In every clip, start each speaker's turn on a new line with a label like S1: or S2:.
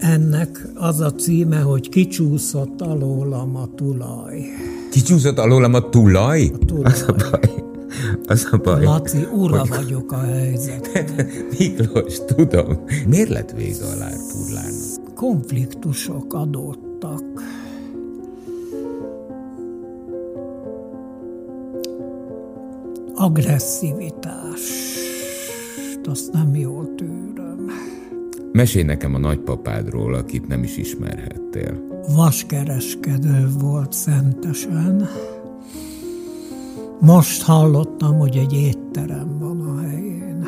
S1: Ennek az a címe, hogy kicsúszott alólam a tulaj.
S2: Kicsúszott alólam a tulaj?
S1: A tulaj.
S2: Az a baj. Az a baj.
S1: Laci, ura hogy... vagyok a helyzet.
S2: Miklós, tudom. Miért lett vége a lárpurlának?
S1: Konfliktusok adottak. Agresszivitás. Azt nem jól tűröm.
S2: Mesélj nekem a nagypapádról, akit nem is ismerhettél.
S1: Vaskereskedő volt szentesen. Most hallottam, hogy egy étterem van a helyén.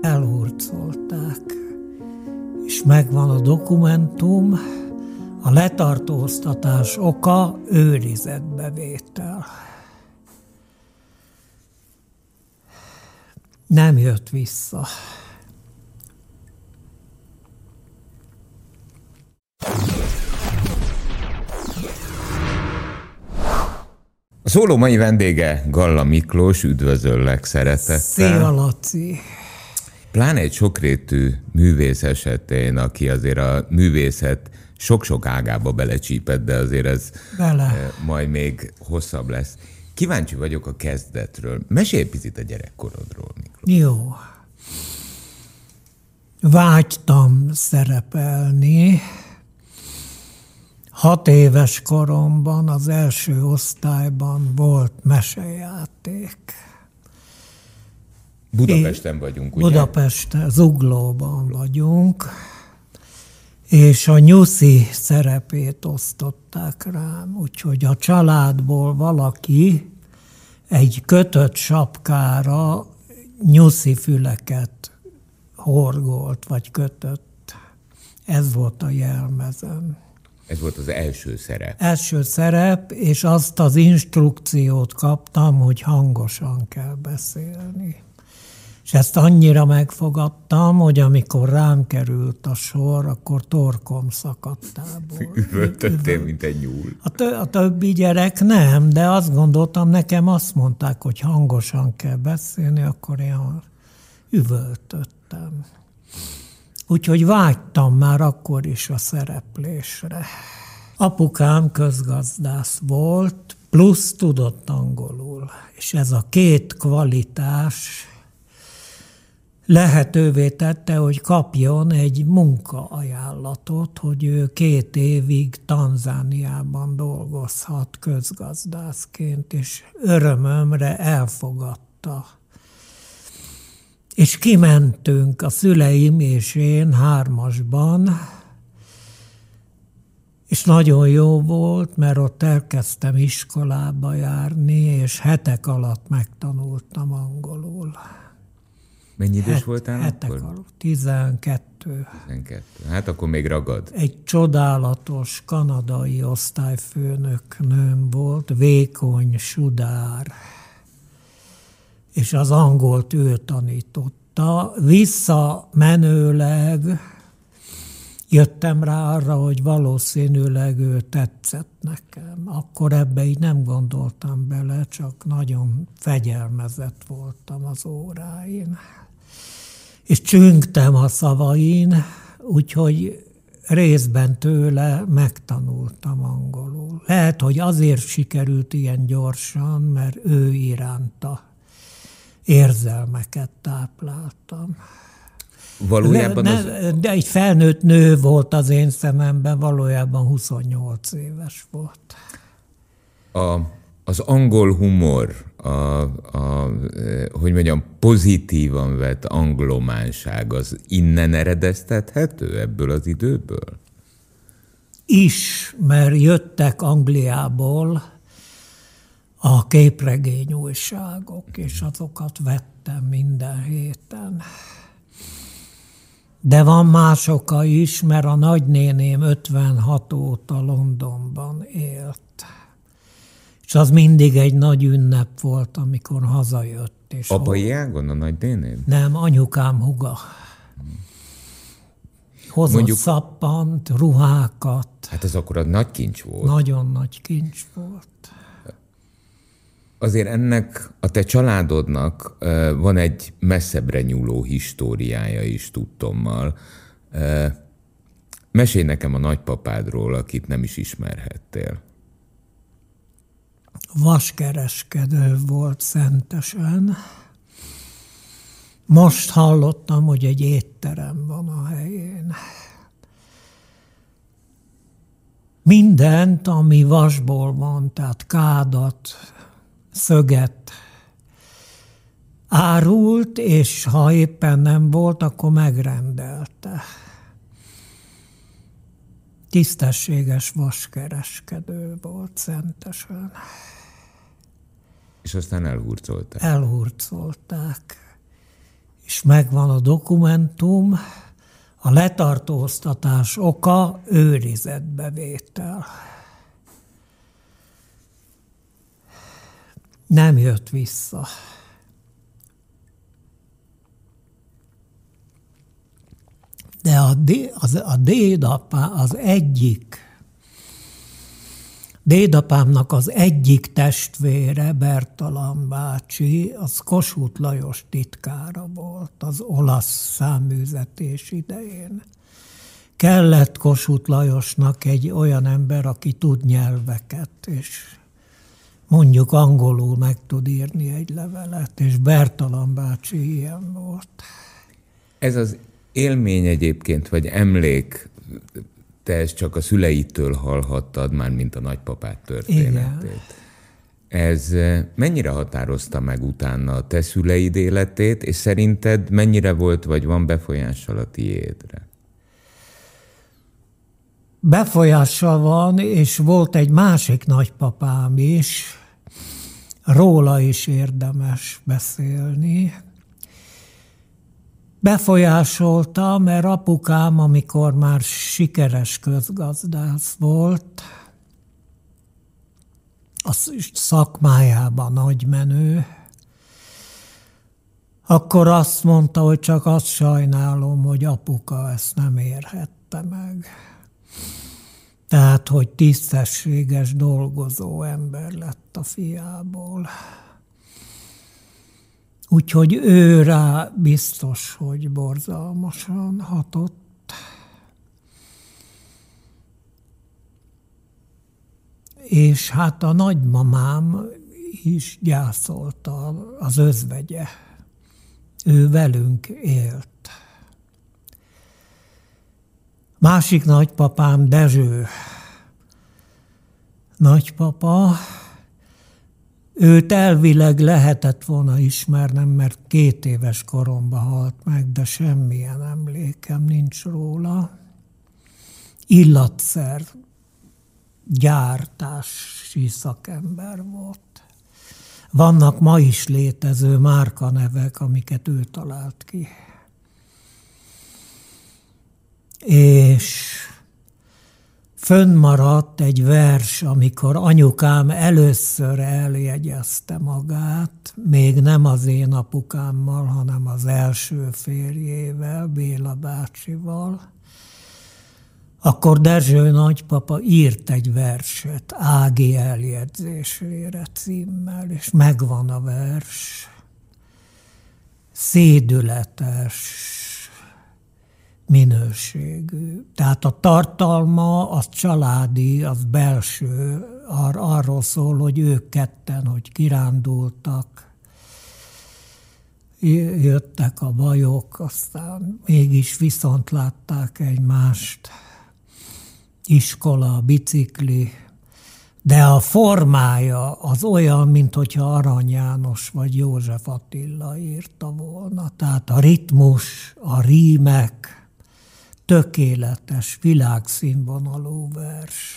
S1: Elhurcolták, és megvan a dokumentum, a letartóztatás oka őrizetbevétel. Nem jött vissza.
S2: Szóló mai vendége Galla Miklós, üdvözöllek szeretettel.
S1: Szia, Laci!
S2: Pláne egy sokrétű művész esetén, aki azért a művészet sok-sok ágába belecsípett, de azért ez
S1: Bele.
S2: Eh, majd még hosszabb lesz. Kíváncsi vagyok a kezdetről. Mesélj picit a gyerekkorodról, Miklós.
S1: Jó. Vágytam szerepelni, Hat éves koromban az első osztályban volt mesejáték.
S2: Budapesten vagyunk, ugye?
S1: Budapesten, Zuglóban vagyunk, és a nyuszi szerepét osztották rám, úgyhogy a családból valaki egy kötött sapkára nyuszi füleket horgolt, vagy kötött. Ez volt a jelmezem.
S2: Ez volt az első szerep.
S1: Első szerep, és azt az instrukciót kaptam, hogy hangosan kell beszélni. És ezt annyira megfogadtam, hogy amikor rám került a sor, akkor torkom szakadtából.
S2: Üvöltöttél, mint egy nyúl.
S1: A, tö- a többi gyerek nem, de azt gondoltam, nekem azt mondták, hogy hangosan kell beszélni, akkor én üvöltöttem. Úgyhogy vágytam már akkor is a szereplésre. Apukám közgazdász volt, plusz tudott angolul. És ez a két kvalitás lehetővé tette, hogy kapjon egy munkaajánlatot, hogy ő két évig Tanzániában dolgozhat közgazdászként, és örömömre elfogadta és kimentünk a szüleim és én hármasban, és nagyon jó volt, mert ott elkezdtem iskolába járni, és hetek alatt megtanultam angolul.
S2: Mennyi idős Het, voltál
S1: hetek
S2: akkor?
S1: alatt, 12.
S2: 12. Hát akkor még ragad.
S1: Egy csodálatos kanadai osztályfőnök nőm volt, vékony, sudár és az angolt ő tanította. Visszamenőleg jöttem rá arra, hogy valószínűleg ő tetszett nekem. Akkor ebbe így nem gondoltam bele, csak nagyon fegyelmezett voltam az óráin. És csüngtem a szavain, úgyhogy részben tőle megtanultam angolul. Lehet, hogy azért sikerült ilyen gyorsan, mert ő iránta érzelmeket tápláltam.
S2: Valójában
S1: ne,
S2: az...
S1: De egy felnőtt nő volt az én szememben, valójában 28 éves volt.
S2: A, az angol humor, a, a, hogy mondjam, pozitívan vett anglománság, az innen eredeztethető ebből az időből?
S1: Is, mert jöttek Angliából a képregény újságok, és azokat vettem minden héten. De van más oka is, mert a nagynéném 56 óta Londonban élt. És az mindig egy nagy ünnep volt, amikor hazajött. És
S2: Apai ágon a nagynéném?
S1: Nem, anyukám huga. Hozott Mondjuk, szappant, ruhákat.
S2: Hát az akkor a nagy kincs volt.
S1: Nagyon nagy kincs volt
S2: azért ennek a te családodnak van egy messzebbre nyúló históriája is tudtommal. Mesélj nekem a nagypapádról, akit nem is ismerhettél.
S1: Vaskereskedő volt szentesen. Most hallottam, hogy egy étterem van a helyén. Mindent, ami vasból van, tehát kádat, szöget, árult, és ha éppen nem volt, akkor megrendelte. Tisztességes vaskereskedő volt szentesen.
S2: És aztán elhurcolták.
S1: Elhurcolták. És megvan a dokumentum, a letartóztatás oka őrizetbevétel. Nem jött vissza. De a, az, a dédapá az egyik, dédapámnak az egyik testvére, Bertalan bácsi, az Kossuth Lajos titkára volt az olasz száműzetés idején. Kellett Kossuth Lajosnak egy olyan ember, aki tud nyelveket, és mondjuk angolul meg tud írni egy levelet, és Bertalan bácsi ilyen volt.
S2: Ez az élmény egyébként, vagy emlék, te ezt csak a szüleitől hallhattad, már mint a nagypapát történetét. Igen. Ez eh, mennyire határozta meg utána a te szüleid életét, és szerinted mennyire volt, vagy van befolyással a tiédre?
S1: Befolyással van, és volt egy másik nagypapám is, róla is érdemes beszélni, befolyásolta, mert apukám, amikor már sikeres közgazdász volt, a szakmájában nagy menő, akkor azt mondta, hogy csak azt sajnálom, hogy apuka ezt nem érhette meg. Tehát, hogy tisztességes dolgozó ember lett a fiából. Úgyhogy ő rá biztos, hogy borzalmasan hatott. És hát a nagymamám is gyászolta az özvegye. Ő velünk élt. Másik nagypapám Dezső nagypapa, Őt elvileg lehetett volna ismernem, mert két éves koromban halt meg, de semmilyen emlékem nincs róla. Illatszer gyártási szakember volt. Vannak ma is létező márkanevek, amiket ő talált ki. És fönnmaradt egy vers, amikor anyukám először eljegyezte magát, még nem az én apukámmal, hanem az első férjével, Béla bácsival, akkor Dezső nagypapa írt egy verset Ági eljegyzésére címmel, és megvan a vers. Szédületes, minőségű. Tehát a tartalma az családi, az belső, ar- arról szól, hogy ők ketten, hogy kirándultak, jöttek a bajok, aztán mégis viszont látták egymást, iskola, bicikli, de a formája az olyan, mint hogyha Arany János vagy József Attila írta volna. Tehát a ritmus, a rímek, tökéletes, világszínvonalú vers.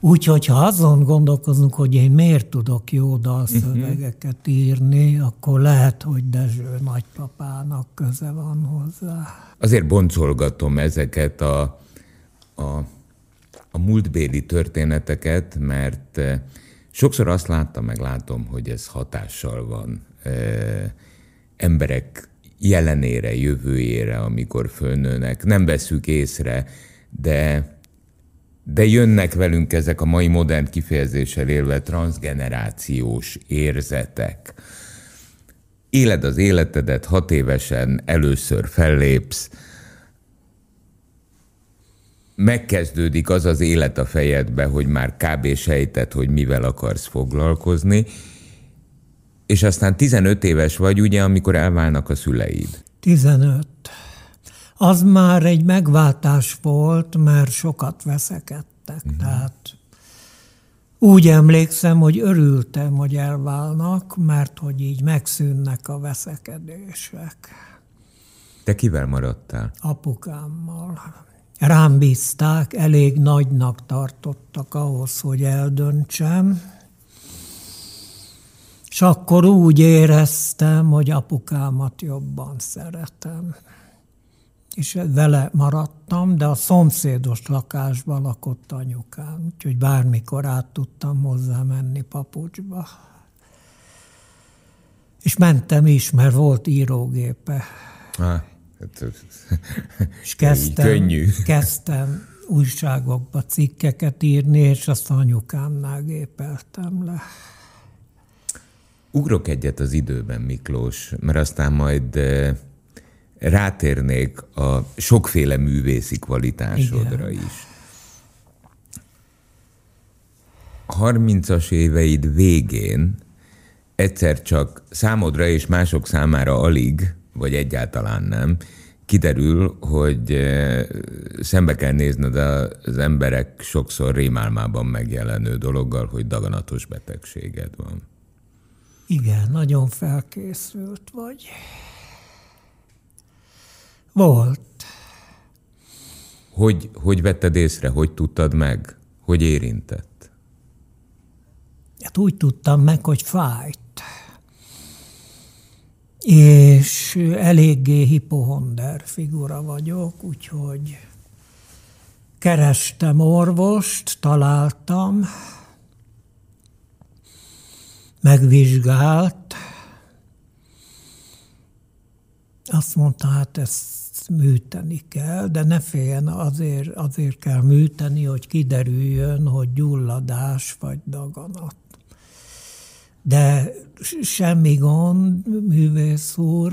S1: Úgyhogy ha azon gondolkozunk, hogy én miért tudok jó dalszövegeket írni, akkor lehet, hogy Dezső nagypapának köze van hozzá.
S2: Azért boncolgatom ezeket a, a, a múltbéli történeteket, mert eh, sokszor azt láttam, meg látom, hogy ez hatással van e, emberek jelenére, jövőjére, amikor fölnőnek. Nem veszük észre, de, de jönnek velünk ezek a mai modern kifejezéssel élve transgenerációs érzetek. Éled az életedet, hat évesen először fellépsz, megkezdődik az az élet a fejedbe, hogy már kb. sejted, hogy mivel akarsz foglalkozni, és aztán 15 éves vagy, ugye, amikor elválnak a szüleid.
S1: 15. Az már egy megváltás volt, mert sokat veszekedtek. Uh-huh. Tehát úgy emlékszem, hogy örültem, hogy elválnak, mert hogy így megszűnnek a veszekedések.
S2: Te kivel maradtál?
S1: Apukámmal. Rám bízták, elég nagynak tartottak ahhoz, hogy eldöntsem. És akkor úgy éreztem, hogy apukámat jobban szeretem. És vele maradtam, de a szomszédos lakásban lakott anyukám, úgyhogy bármikor át tudtam hozzá menni papucsba. És mentem is, mert volt írógépe. Ah. Hát, és kezdtem, könnyű. kezdtem újságokba cikkeket írni, és azt anyukámnál gépeltem le.
S2: Ugrok egyet az időben, Miklós, mert aztán majd rátérnék a sokféle művészi kvalitásodra Igen. is. 30-as éveid végén egyszer csak számodra és mások számára alig vagy egyáltalán nem, kiderül, hogy szembe kell nézned az emberek sokszor rémálmában megjelenő dologgal, hogy daganatos betegséged van.
S1: Igen, nagyon felkészült vagy. Volt.
S2: Hogy, hogy vetted észre, hogy tudtad meg, hogy érintett?
S1: Hát úgy tudtam meg, hogy fájt és eléggé hipohonder figura vagyok, úgyhogy kerestem orvost, találtam, megvizsgált, azt mondta, hát ezt műteni kell, de ne féljen, azért, azért kell műteni, hogy kiderüljön, hogy gyulladás vagy daganat. De semmi gond, művész úr,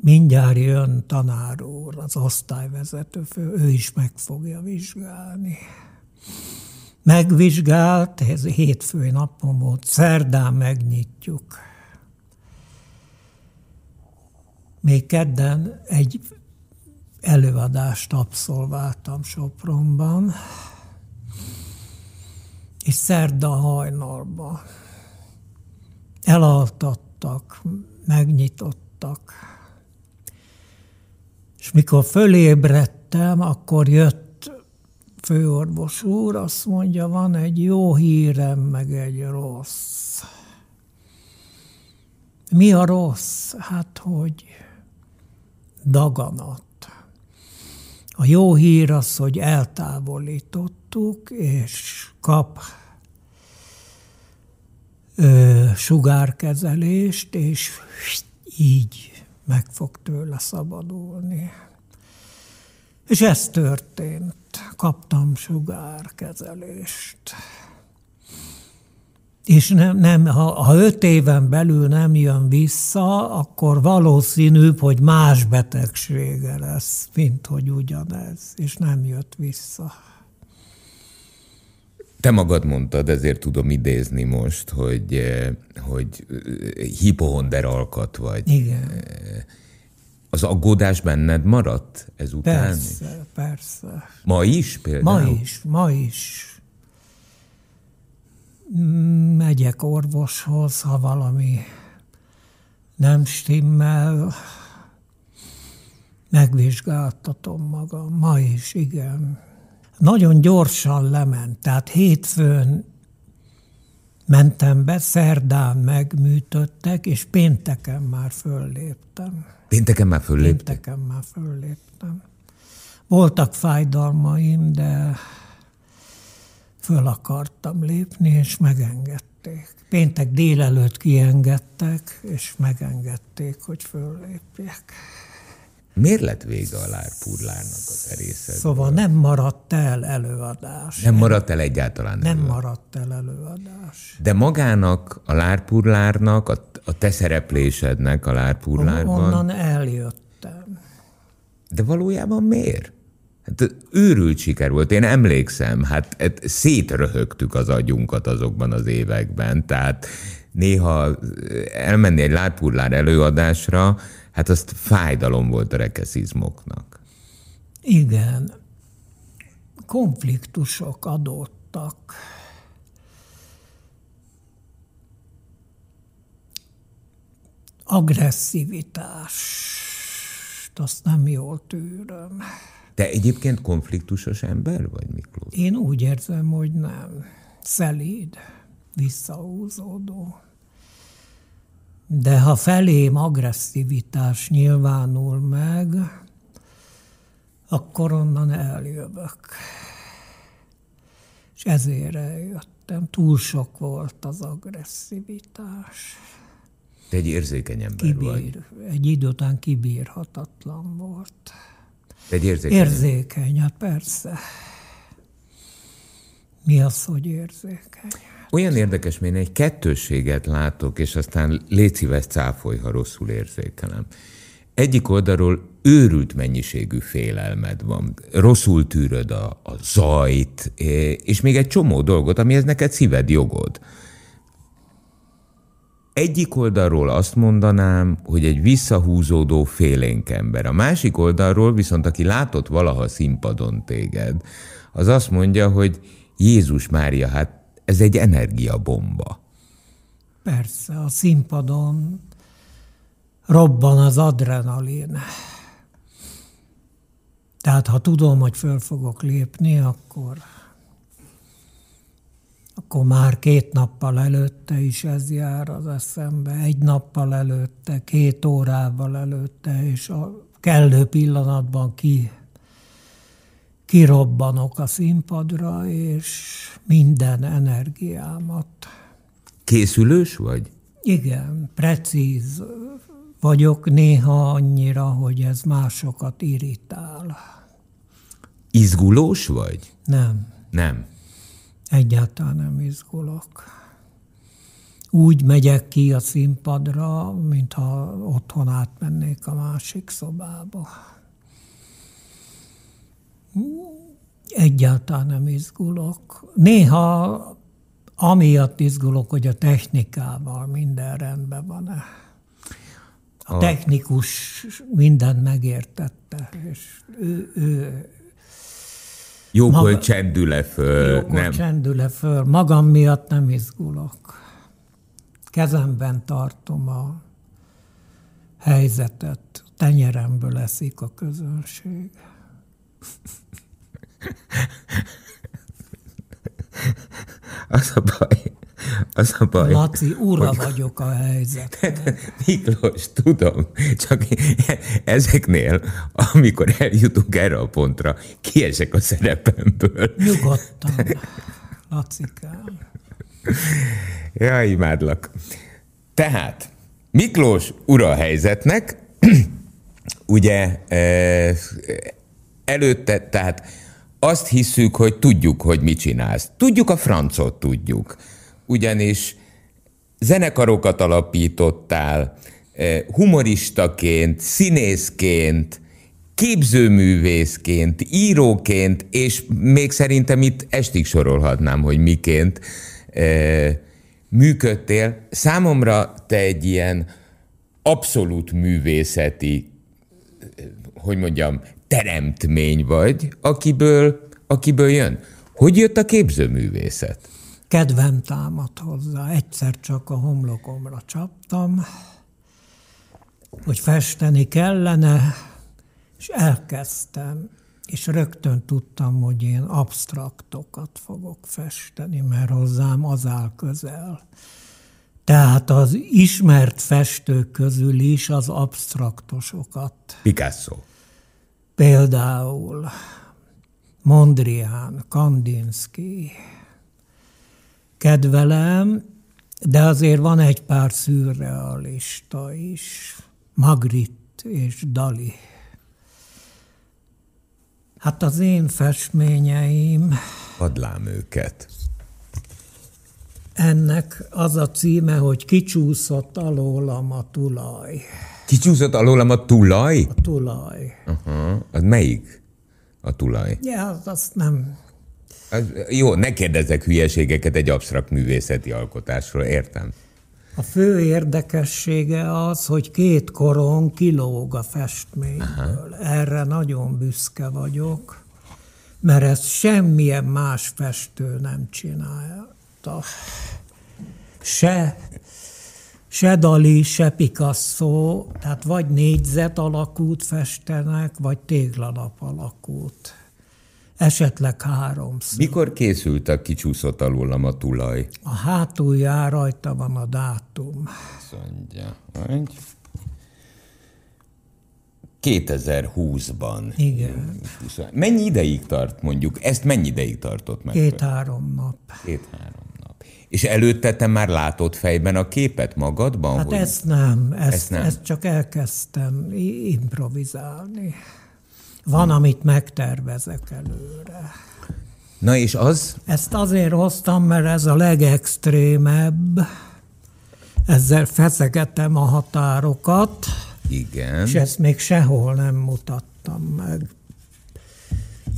S1: mindjárt jön tanár úr, az osztályvezető ő is meg fogja vizsgálni. Megvizsgált, ez hétfői napon volt, szerdán megnyitjuk. Még kedden egy előadást abszolváltam Sopronban, és szerda hajnalban elaltattak, megnyitottak. És mikor fölébredtem, akkor jött főorvos úr, azt mondja, van egy jó hírem, meg egy rossz. Mi a rossz? Hát, hogy daganat. A jó hír az, hogy eltávolítottuk, és kap ö, sugárkezelést, és így meg fog tőle szabadulni. És ez történt. Kaptam sugárkezelést. És nem, nem, ha, ha öt éven belül nem jön vissza, akkor valószínűbb, hogy más betegsége lesz, mint hogy ugyanez, és nem jött vissza.
S2: Te magad mondtad, ezért tudom idézni most, hogy, eh, hogy eh, hipohonder alkat vagy.
S1: Igen.
S2: Az aggódás benned maradt ezután?
S1: Persze, persze.
S2: Ma is például?
S1: Ma is, ma is. Megyek orvoshoz, ha valami nem stimmel, megvizsgáltatom magam. Ma is, igen nagyon gyorsan lement, tehát hétfőn mentem be, szerdán megműtöttek, és pénteken már fölléptem.
S2: Pénteken már fölléptem?
S1: Pénteken már fölléptem. Voltak fájdalmaim, de föl akartam lépni, és megengedték. Péntek délelőtt kiengedtek, és megengedték, hogy föllépjek.
S2: Miért lett vége a lárpurlárnak a terészet?
S1: Szóval nem maradt el előadás.
S2: Nem maradt el egyáltalán
S1: Nem előadás. maradt el előadás.
S2: De magának, a lárpurlárnak, a, a te szereplésednek a lárpurlárban...
S1: Onnan eljöttem.
S2: De valójában miért? Hát őrült siker volt, én emlékszem, hát, hát szétröhögtük az agyunkat azokban az években, tehát néha elmenni egy látpurlár előadásra, hát azt fájdalom volt a rekeszizmoknak.
S1: Igen, konfliktusok adottak. Agresszivitást, azt nem jól tűröm.
S2: Te egyébként konfliktusos ember vagy, Miklós?
S1: Én úgy érzem, hogy nem. Szelíd, visszahúzódó. De ha felém agresszivitás nyilvánul meg, akkor onnan eljövök. És ezért eljöttem. Túl sok volt az agresszivitás.
S2: Te egy érzékeny ember Kibír, vagy.
S1: Egy idő után kibírhatatlan volt.
S2: Te egy érzékeny?
S1: Érzékeny, hát persze. Mi az, hogy érzékeny?
S2: Olyan érdekes, mert egy kettősséget látok, és aztán légy szíves cáfolj, ha rosszul érzékelem. Egyik oldalról őrült mennyiségű félelmed van. Rosszul tűröd a, a zajt, és még egy csomó dolgot, amihez neked szíved jogod. Egyik oldalról azt mondanám, hogy egy visszahúzódó félénk ember. A másik oldalról viszont, aki látott valaha színpadon téged, az azt mondja, hogy Jézus Mária, hát ez egy energiabomba.
S1: Persze, a színpadon robban az adrenalin. Tehát ha tudom, hogy föl fogok lépni, akkor, akkor már két nappal előtte is ez jár az eszembe, egy nappal előtte, két órával előtte, és a kellő pillanatban ki, kirobbanok a színpadra, és minden energiámat.
S2: Készülős vagy?
S1: Igen, precíz vagyok néha annyira, hogy ez másokat irritál.
S2: Izgulós vagy?
S1: Nem.
S2: Nem.
S1: Egyáltalán nem izgulok. Úgy megyek ki a színpadra, mintha otthon átmennék a másik szobába. Egyáltalán nem izgulok. Néha amiatt izgulok, hogy a technikával minden rendben van-e. A technikus mindent megértette, és ő, ő
S2: Jókor maga, csendül-e föl?
S1: Jókor nem. csendül-e föl. Magam miatt nem izgulok. Kezemben tartom a helyzetet. Tenyeremből eszik a közönség.
S2: Az a baj, az a baj.
S1: Laci, ura hogy... vagyok a helyzet.
S2: Miklós, tudom, csak ezeknél, amikor eljutunk erre a pontra, kiesek a szerepemből.
S1: Nyugodtan, Lacikám.
S2: Ja, imádlak. Tehát, Miklós ura a helyzetnek, ugye eh, előtte, tehát azt hiszük, hogy tudjuk, hogy mit csinálsz. Tudjuk a francot, tudjuk. Ugyanis zenekarokat alapítottál, eh, humoristaként, színészként, képzőművészként, íróként, és még szerintem itt estig sorolhatnám, hogy miként e, működtél. Számomra te egy ilyen abszolút művészeti, hogy mondjam, teremtmény vagy, akiből, akiből jön. Hogy jött a képzőművészet?
S1: Kedvem támad hozzá. Egyszer csak a homlokomra csaptam, hogy festeni kellene, és elkezdtem, és rögtön tudtam, hogy én absztraktokat fogok festeni, mert hozzám az áll közel. Tehát az ismert festők közül is az absztraktosokat.
S2: Picasso.
S1: Például Mondrian, Kandinsky, kedvelem, de azért van egy pár szürrealista is, Magritte és Dali. Hát az én festményeim...
S2: Adlám őket.
S1: Ennek az a címe, hogy kicsúszott alólam a tulaj.
S2: Kicsúszott alólam a tulaj?
S1: A tulaj.
S2: Aha. Az melyik? a tulaj.
S1: Ja, az, azt nem...
S2: Az, jó, ne kérdezzek hülyeségeket egy absztrakt művészeti alkotásról, értem.
S1: A fő érdekessége az, hogy két koron kilóg a festményből. Aha. Erre nagyon büszke vagyok, mert ezt semmilyen más festő nem csinálta. Se, se Dali, se Picasso, tehát vagy négyzet alakút festenek, vagy téglalap alakút esetleg háromszor.
S2: Mikor készült a kicsúszott alulam a tulaj?
S1: A hátulján rajta van a dátum.
S2: Azt mondja, hogy 2020-ban.
S1: Igen.
S2: Mennyi ideig tart mondjuk? Ezt mennyi ideig tartott meg?
S1: Két-három nap.
S2: Két-három. És előtte te már látod fejben a képet magadban?
S1: Hát hogy... ezt nem, ezt, ezt nem. Ezt csak elkezdtem improvizálni. Van, amit megtervezek előre.
S2: Na és az?
S1: Ezt azért hoztam, mert ez a legextrémebb. Ezzel feszegettem a határokat.
S2: Igen.
S1: És ezt még sehol nem mutattam meg.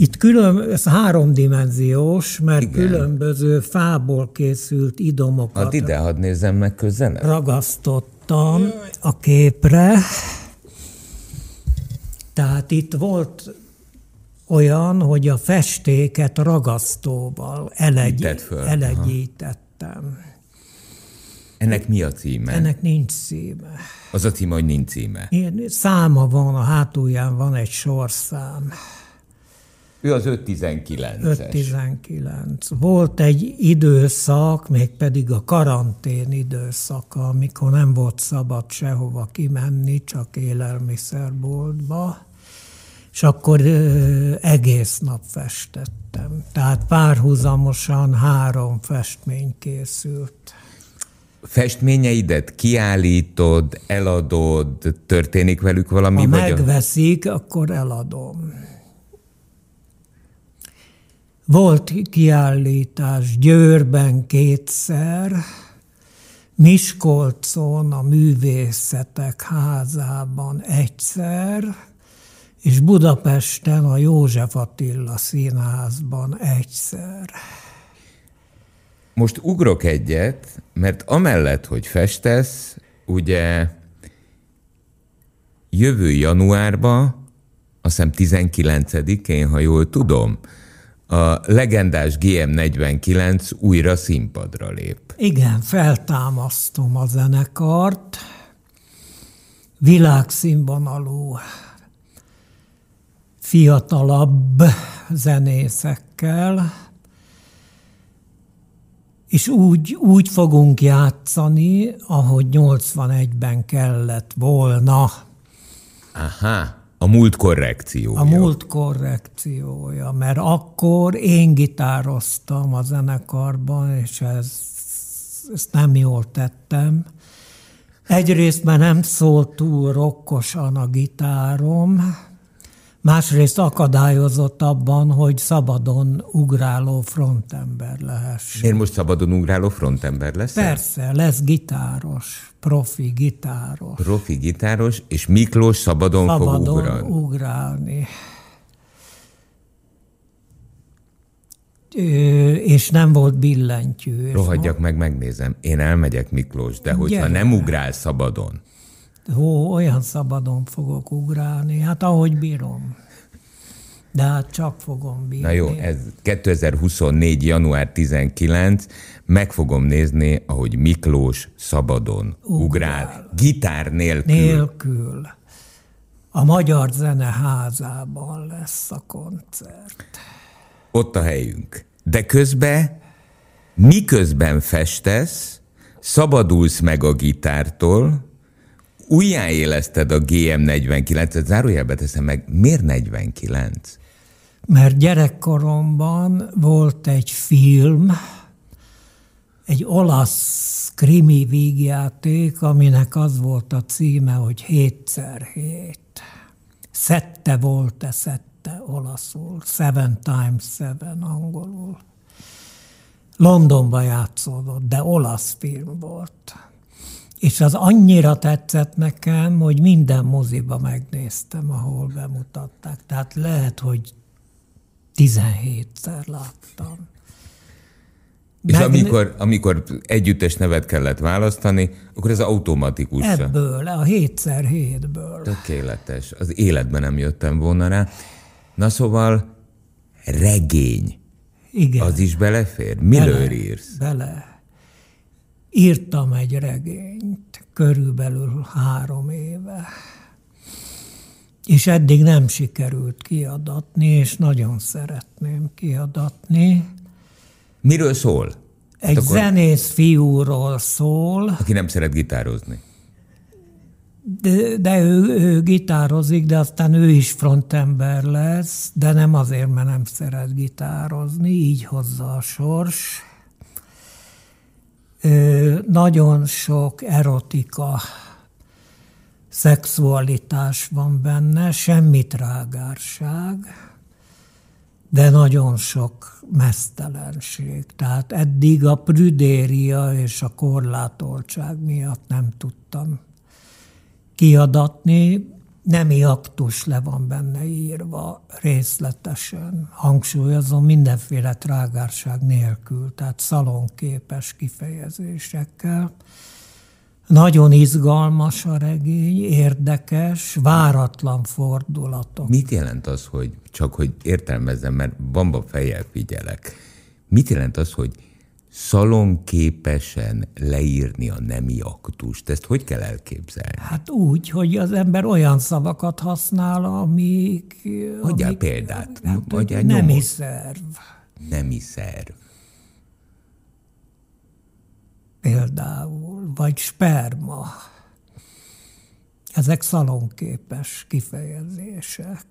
S1: Itt külön, ez háromdimenziós, mert Igen. különböző fából készült idomokat.
S2: Add ide, hadd nézzem meg közelebb.
S1: Ragasztottam a képre. Tehát itt volt olyan, hogy a festéket ragasztóval elegy, elegyítettem.
S2: Ennek mi a címe?
S1: Ennek nincs címe.
S2: Az a címe, hogy nincs címe.
S1: Ilyen száma van, a hátulján van egy sorszám.
S2: Ő az 519-es.
S1: 519. Volt egy időszak, mégpedig a karantén időszaka, amikor nem volt szabad sehova kimenni, csak élelmiszerboltba, és akkor ö, egész nap festettem. Tehát párhuzamosan három festmény készült.
S2: Festményeidet kiállítod, eladod, történik velük valami?
S1: Ha vagy megveszik, a... akkor eladom. Volt kiállítás Győrben kétszer, Miskolcon a művészetek házában egyszer, és Budapesten a József Attila színházban egyszer.
S2: Most ugrok egyet, mert amellett, hogy festesz, ugye jövő januárban, azt hiszem 19-én, ha jól tudom, a legendás GM49 újra színpadra lép.
S1: Igen, feltámasztom a zenekart, világszínvonalú fiatalabb zenészekkel, és úgy, úgy fogunk játszani, ahogy 81-ben kellett volna.
S2: Aha. A múlt korrekciója.
S1: A múlt korrekciója, mert akkor én gitároztam a zenekarban, és ez, ezt nem jól tettem. Egyrészt, mert nem szólt túl rokkosan a gitárom, másrészt akadályozott abban, hogy szabadon ugráló frontember lehessen.
S2: Én most szabadon ugráló frontember lesz?
S1: Persze, lesz gitáros, profi gitáros.
S2: Profi gitáros, és Miklós szabadon, szabadon fog ugrálni.
S1: ugrálni. és nem volt billentyű.
S2: Rohadjak meg, megnézem. Én elmegyek Miklós, de hogyha Gyere. nem ugrál szabadon,
S1: Ó, olyan szabadon fogok ugrálni, hát ahogy bírom. De hát csak fogom bírni.
S2: Na jó, ez 2024. január 19, meg fogom nézni, ahogy Miklós szabadon ugrál. ugrál. Gitár nélkül.
S1: Nélkül. A Magyar Zeneházában lesz a koncert.
S2: Ott a helyünk. De közben, miközben festesz, szabadulsz meg a gitártól, újjáéleszted a GM49-et, zárójelbe teszem meg, miért 49?
S1: Mert gyerekkoromban volt egy film, egy olasz krimi vígjáték, aminek az volt a címe, hogy 7x7. Szette volt-e, szette olaszul, seven times seven angolul. Londonba játszódott, de olasz film volt. És az annyira tetszett nekem, hogy minden moziba megnéztem, ahol bemutatták. Tehát lehet, hogy 17-szer láttam.
S2: És Meg... amikor, amikor együttes nevet kellett választani, akkor ez automatikus.
S1: Ebből, a 7x7-ből.
S2: Tökéletes. Az életben nem jöttem volna rá. Na szóval regény.
S1: Igen.
S2: Az is belefér? Miről
S1: bele,
S2: írsz?
S1: Bele. Írtam egy regényt, körülbelül három éve. És eddig nem sikerült kiadatni, és nagyon szeretném kiadatni.
S2: Miről szól?
S1: Egy akkor... zenész fiúról szól.
S2: Aki nem szeret gitározni.
S1: De, de ő, ő gitározik, de aztán ő is frontember lesz, de nem azért, mert nem szeret gitározni, így hozza a sors. Nagyon sok erotika, szexualitás van benne, semmi trágárság, de nagyon sok mesztelenség. Tehát eddig a prüdéria és a korlátoltság miatt nem tudtam kiadatni, nemi aktus le van benne írva részletesen, hangsúlyozom mindenféle trágárság nélkül, tehát szalonképes kifejezésekkel. Nagyon izgalmas a regény, érdekes, váratlan fordulatok.
S2: Mit jelent az, hogy csak hogy értelmezzem, mert bamba fejjel figyelek. Mit jelent az, hogy szalonképesen leírni a nemi aktust. Ezt hogy kell elképzelni?
S1: Hát úgy, hogy az ember olyan szavakat használ, amik...
S2: Adjál amik, példát. Hát,
S1: Adjál nemi szerv.
S2: Nemi szerv.
S1: Például, vagy sperma. Ezek szalonképes kifejezések.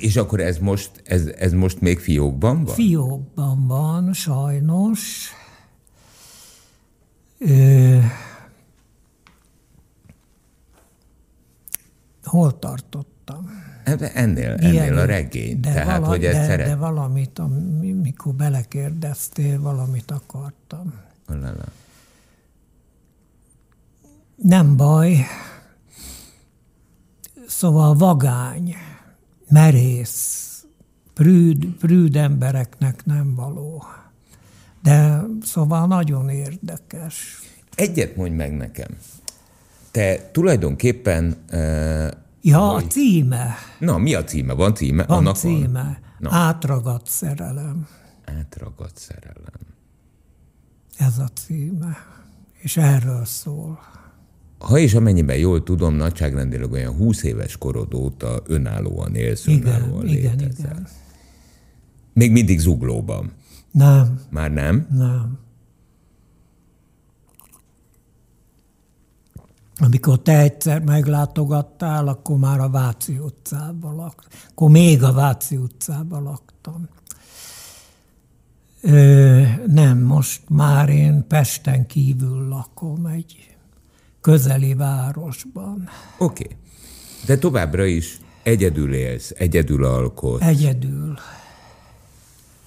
S2: És akkor ez most, ez, ez most még fiókban van?
S1: Fiókban van, sajnos. Ö, hol tartottam?
S2: Ennél, ennél a regény. De Tehát, vala, hogy
S1: de,
S2: szeret...
S1: de valamit, amikor belekérdeztél, valamit akartam.
S2: Lala.
S1: Nem baj. Szóval vagány merész, prűd, prűd embereknek nem való. De szóval nagyon érdekes.
S2: Egyet mondj meg nekem. Te tulajdonképpen... Uh,
S1: ja, vagy... a címe.
S2: Na, mi a címe? Van címe?
S1: Van Annak címe. Van? Átragadt szerelem.
S2: Átragadt szerelem.
S1: Ez a címe. És erről szól
S2: ha és amennyiben jól tudom, nagyságrendileg olyan 20 éves korod óta önállóan élsz, igen, önállóan igen, létezel. Igen. Még mindig zuglóban.
S1: Nem.
S2: Már nem?
S1: Nem. Amikor te egyszer meglátogattál, akkor már a Váci utcában laktam. Akkor még a Váci utcában laktam. Ö, nem, most már én Pesten kívül lakom egy közeli városban.
S2: Oké. Okay. De továbbra is egyedül élsz, egyedül alkotsz.
S1: Egyedül.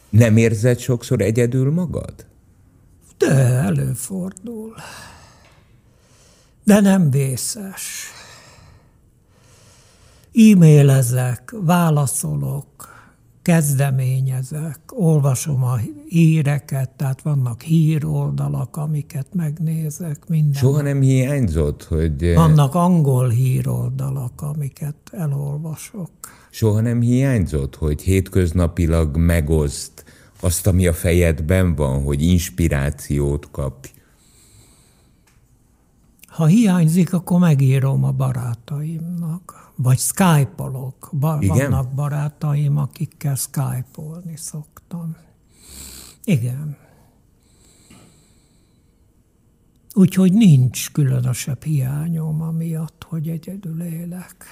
S2: Nem érzed sokszor egyedül magad?
S1: De előfordul. De nem vészes. E-mailezek, válaszolok, kezdeményezek, olvasom a híreket, tehát vannak híroldalak, amiket megnézek. Minden.
S2: Soha nem hiányzott, hogy... Eh,
S1: vannak angol híroldalak, amiket elolvasok.
S2: Soha nem hiányzott, hogy hétköznapilag megoszt azt, ami a fejedben van, hogy inspirációt kapj?
S1: Ha hiányzik, akkor megírom a barátaimnak vagy skype-olok. Ba- Igen? Vannak barátaim, akikkel skype-olni szoktam. Igen. Úgyhogy nincs különösebb hiányom amiatt, hogy egyedül élek.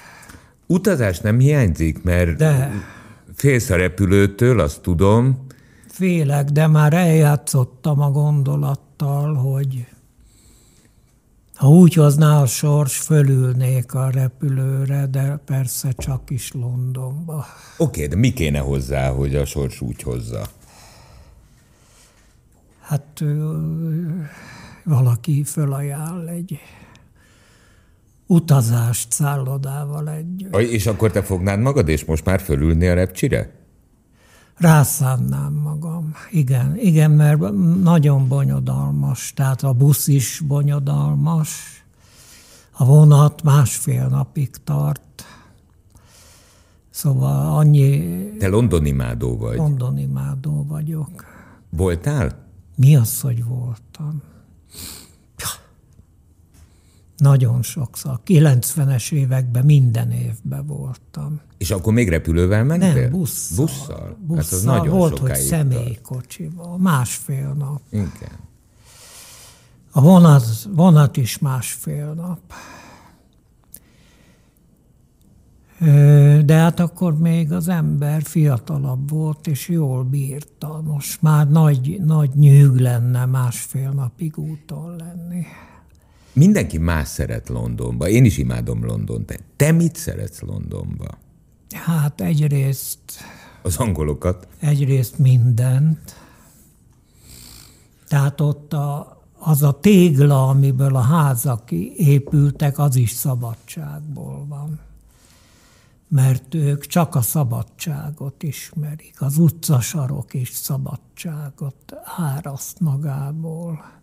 S2: Utazás nem hiányzik, mert de. félsz a repülőtől, azt tudom.
S1: Félek, de már eljátszottam a gondolattal, hogy ha úgy hozná a sors, fölülnék a repülőre, de persze csak is Londonba. Oké,
S2: de mi kéne hozzá, hogy a sors úgy hozza?
S1: Hát valaki fölajánl egy utazást szállodával egy.
S2: És akkor te fognád magad, és most már fölülni a repcsire?
S1: Rászánnám magam. Igen, igen, mert nagyon bonyodalmas. Tehát a busz is bonyodalmas. A vonat másfél napig tart. Szóval annyi...
S2: Te London imádó vagy.
S1: London imádó vagyok.
S2: Voltál?
S1: Mi az, hogy voltam? Nagyon sokszor. 90-es években minden évben voltam.
S2: És akkor még repülővel mentél?
S1: Nem, busszal.
S2: Busszal?
S1: busszal. Hát az nagyon Volt, hogy személykocsival. Másfél nap.
S2: Igen.
S1: A vonat, vonat is másfél nap. De hát akkor még az ember fiatalabb volt, és jól bírta. Most már nagy, nagy nyűg lenne másfél napig úton lenni.
S2: Mindenki más szeret Londonba. Én is imádom London. Te, te mit szeretsz Londonba?
S1: Hát egyrészt...
S2: Az angolokat?
S1: Egyrészt mindent. Tehát ott a, az a tégla, amiből a házak épültek, az is szabadságból van. Mert ők csak a szabadságot ismerik. Az utcasarok is szabadságot áraszt magából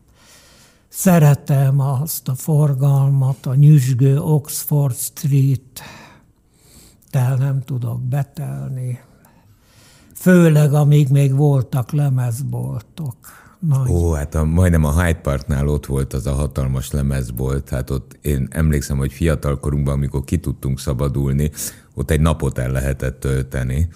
S1: Szeretem azt a forgalmat, a nyüzsgő Oxford Street, tel nem tudok betelni. Főleg, amíg még voltak lemezboltok.
S2: Nagy. Ó, hát a, majdnem a Hyde Parknál ott volt az a hatalmas lemezbolt, hát ott én emlékszem, hogy fiatalkorunkban, amikor ki tudtunk szabadulni, ott egy napot el lehetett tölteni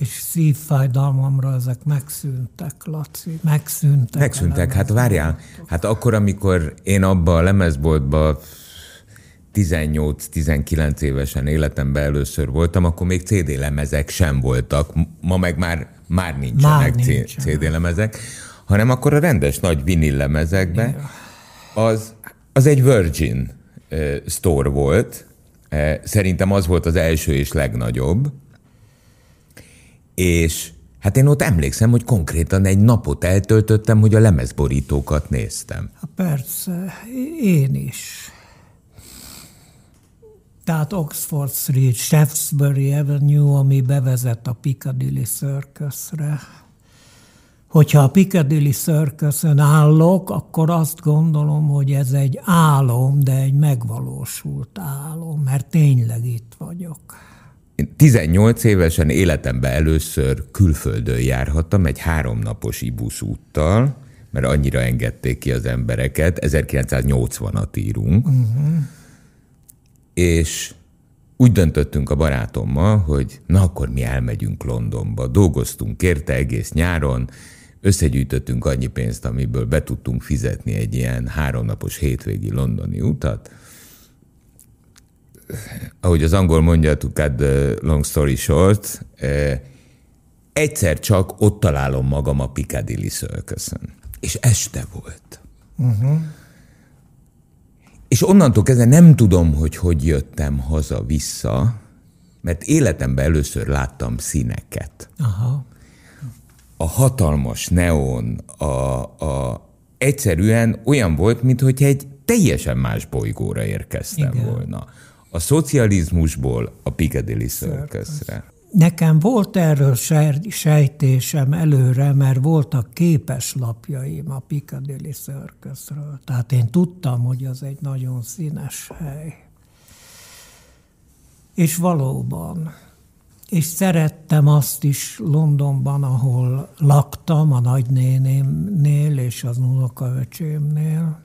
S1: és szívfájdalmamra ezek megszűntek, Laci, megszűntek.
S2: Megszűntek, hát várjál, hát akkor, amikor én abba a lemezboltba 18-19 évesen életemben először voltam, akkor még CD lemezek sem voltak. Ma meg már, már nincsenek, már nincsenek. CD lemezek, hanem akkor a rendes nagy vinil lemezekben az, az egy Virgin store volt. Szerintem az volt az első és legnagyobb és hát én ott emlékszem, hogy konkrétan egy napot eltöltöttem, hogy a lemezborítókat néztem.
S1: Ha persze, én is. Tehát Oxford Street, Shaftesbury Avenue, ami bevezet a Piccadilly Circusre. Hogyha a Piccadilly circus állok, akkor azt gondolom, hogy ez egy álom, de egy megvalósult álom, mert tényleg itt vagyok.
S2: Én 18 évesen életemben először külföldön járhattam egy háromnapos ibusz úttal, mert annyira engedték ki az embereket, 1980-at írunk, uh-huh. és úgy döntöttünk a barátommal, hogy na akkor mi elmegyünk Londonba. Dolgoztunk érte egész nyáron, összegyűjtöttünk annyi pénzt, amiből be tudtunk fizetni egy ilyen háromnapos hétvégi londoni utat, ahogy az angol mondja, to cut the long story short, eh, egyszer csak ott találom magam a Piccadilly circus És este volt. Uh-huh. És onnantól kezdve nem tudom, hogy hogy jöttem haza-vissza, mert életemben először láttam színeket. Aha. A hatalmas neon, a, a, egyszerűen olyan volt, mintha egy teljesen más bolygóra érkeztem Igen. volna a szocializmusból a Piccadilly Circusre.
S1: Nekem volt erről sejtésem előre, mert voltak képeslapjaim a Piccadilly Circusről. Tehát én tudtam, hogy az egy nagyon színes hely. És valóban. És szerettem azt is Londonban, ahol laktam, a nagynénémnél és az unokaöcsémnél.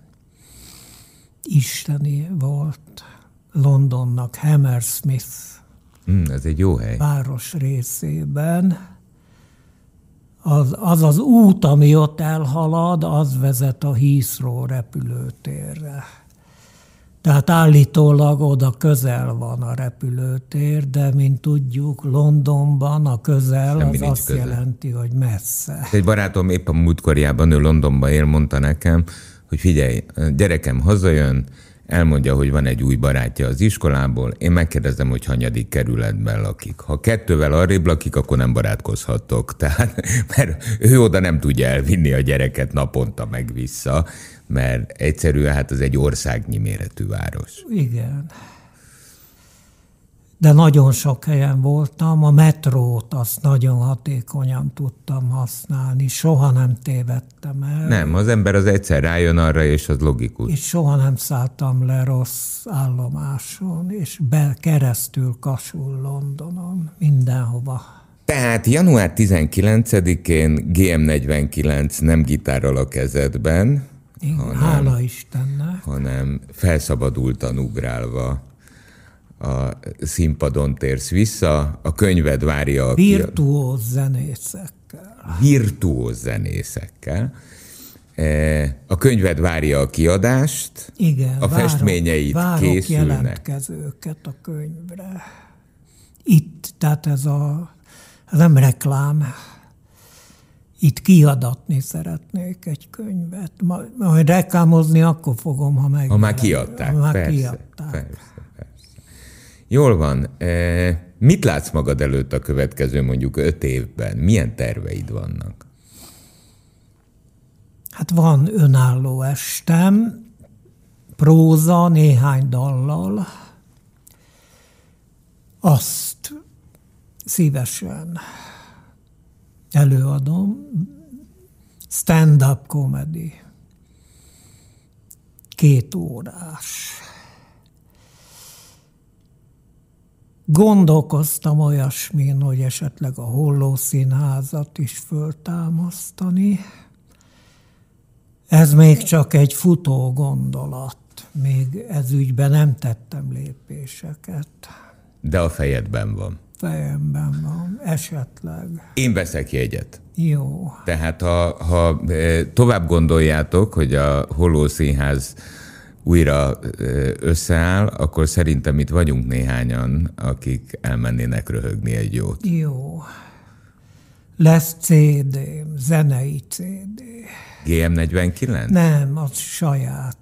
S1: Isteni volt Londonnak Hammersmith
S2: mm, ez egy jó hely.
S1: város részében. Az, az az út, ami ott elhalad, az vezet a Heathrow repülőtérre. Tehát állítólag oda közel van a repülőtér, de mint tudjuk, Londonban a közel Semmi az azt közel. jelenti, hogy messze.
S2: Egy barátom épp a múltkorjában, ő Londonban él, mondta nekem, hogy figyelj, gyerekem hazajön, elmondja, hogy van egy új barátja az iskolából, én megkérdezem, hogy hanyadik kerületben lakik. Ha kettővel arrébb lakik, akkor nem barátkozhatok. Tehát, mert ő oda nem tudja elvinni a gyereket naponta meg vissza, mert egyszerűen hát az egy országnyi méretű város.
S1: Igen. De nagyon sok helyen voltam, a metrót azt nagyon hatékonyan tudtam használni, soha nem tévedtem el.
S2: Nem, az ember az egyszer rájön arra, és az logikus.
S1: És soha nem szálltam le rossz állomáson, és be keresztül Kasul Londonon, mindenhova.
S2: Tehát január 19-én GM49 nem gitárral a kezedben,
S1: Igen, hanem, hála Istennek.
S2: hanem felszabadultan ugrálva a színpadon térsz vissza, a könyved várja a
S1: Virtuóz zenészekkel.
S2: Virtuóz zenészekkel. E, a könyved várja a kiadást,
S1: Igen,
S2: a várok, festményeit
S1: várok
S2: készülnek.
S1: jelentkezőket a könyvre. Itt, tehát ez a, ez nem reklám, itt kiadatni szeretnék egy könyvet. Majd reklámozni akkor fogom, ha meg.
S2: Ha már kiadták, ha már persze, kiadták. Persze. Jól van. E, mit látsz magad előtt a következő mondjuk öt évben? Milyen terveid vannak?
S1: Hát van önálló estem, próza néhány dallal. Azt szívesen előadom. Stand-up comedy. Két órás. Gondolkoztam olyasmin, hogy esetleg a Holló Színházat is föltámasztani. Ez még csak egy futó gondolat. Még ez ügyben nem tettem lépéseket.
S2: De a fejedben van.
S1: Fejemben van, esetleg.
S2: Én veszek jegyet.
S1: Jó.
S2: Tehát ha, ha eh, tovább gondoljátok, hogy a Holló Színház újra összeáll, akkor szerintem itt vagyunk néhányan, akik elmennének röhögni egy jót.
S1: Jó. Lesz cd zenei CD.
S2: GM49?
S1: Nem, az saját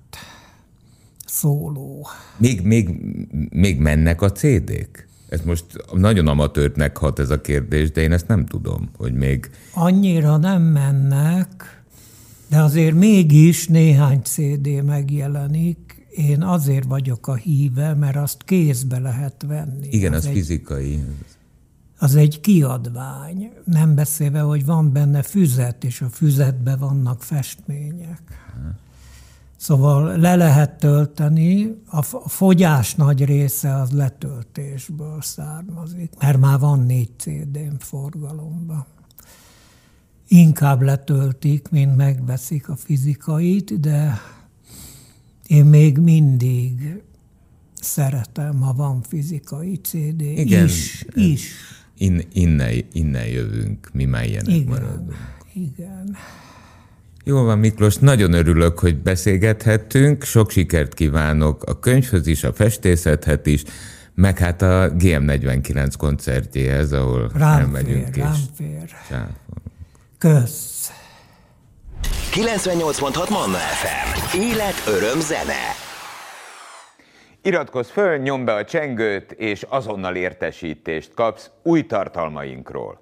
S1: szóló.
S2: Még, még, még mennek a CD-k? Ez most nagyon amatőrtnek hat ez a kérdés, de én ezt nem tudom, hogy még...
S1: Annyira nem mennek, de azért mégis néhány CD megjelenik. Én azért vagyok a híve, mert azt kézbe lehet venni.
S2: Igen, az, az egy, fizikai.
S1: Az egy kiadvány. Nem beszélve, hogy van benne füzet, és a füzetben vannak festmények. Szóval le lehet tölteni, a fogyás nagy része az letöltésből származik, mert már van négy CD-n forgalomban inkább letöltik, mint megveszik a fizikait, de én még mindig szeretem, ha van fizikai CD Igen, is. is.
S2: In, innen, innen jövünk, mi már ilyenek
S1: igen,
S2: maradunk.
S1: Igen.
S2: Jó van, Miklós, nagyon örülök, hogy beszélgethettünk. Sok sikert kívánok a könyvhöz is, a festészethez is, meg hát a GM49 koncertjéhez, ahol rám elmegyünk.
S1: Fér, és rám fér. Kösz.
S3: 98.6 Manna FM. Élet, öröm, zene.
S2: Iratkozz föl, nyomd be a csengőt, és azonnal értesítést kapsz új tartalmainkról.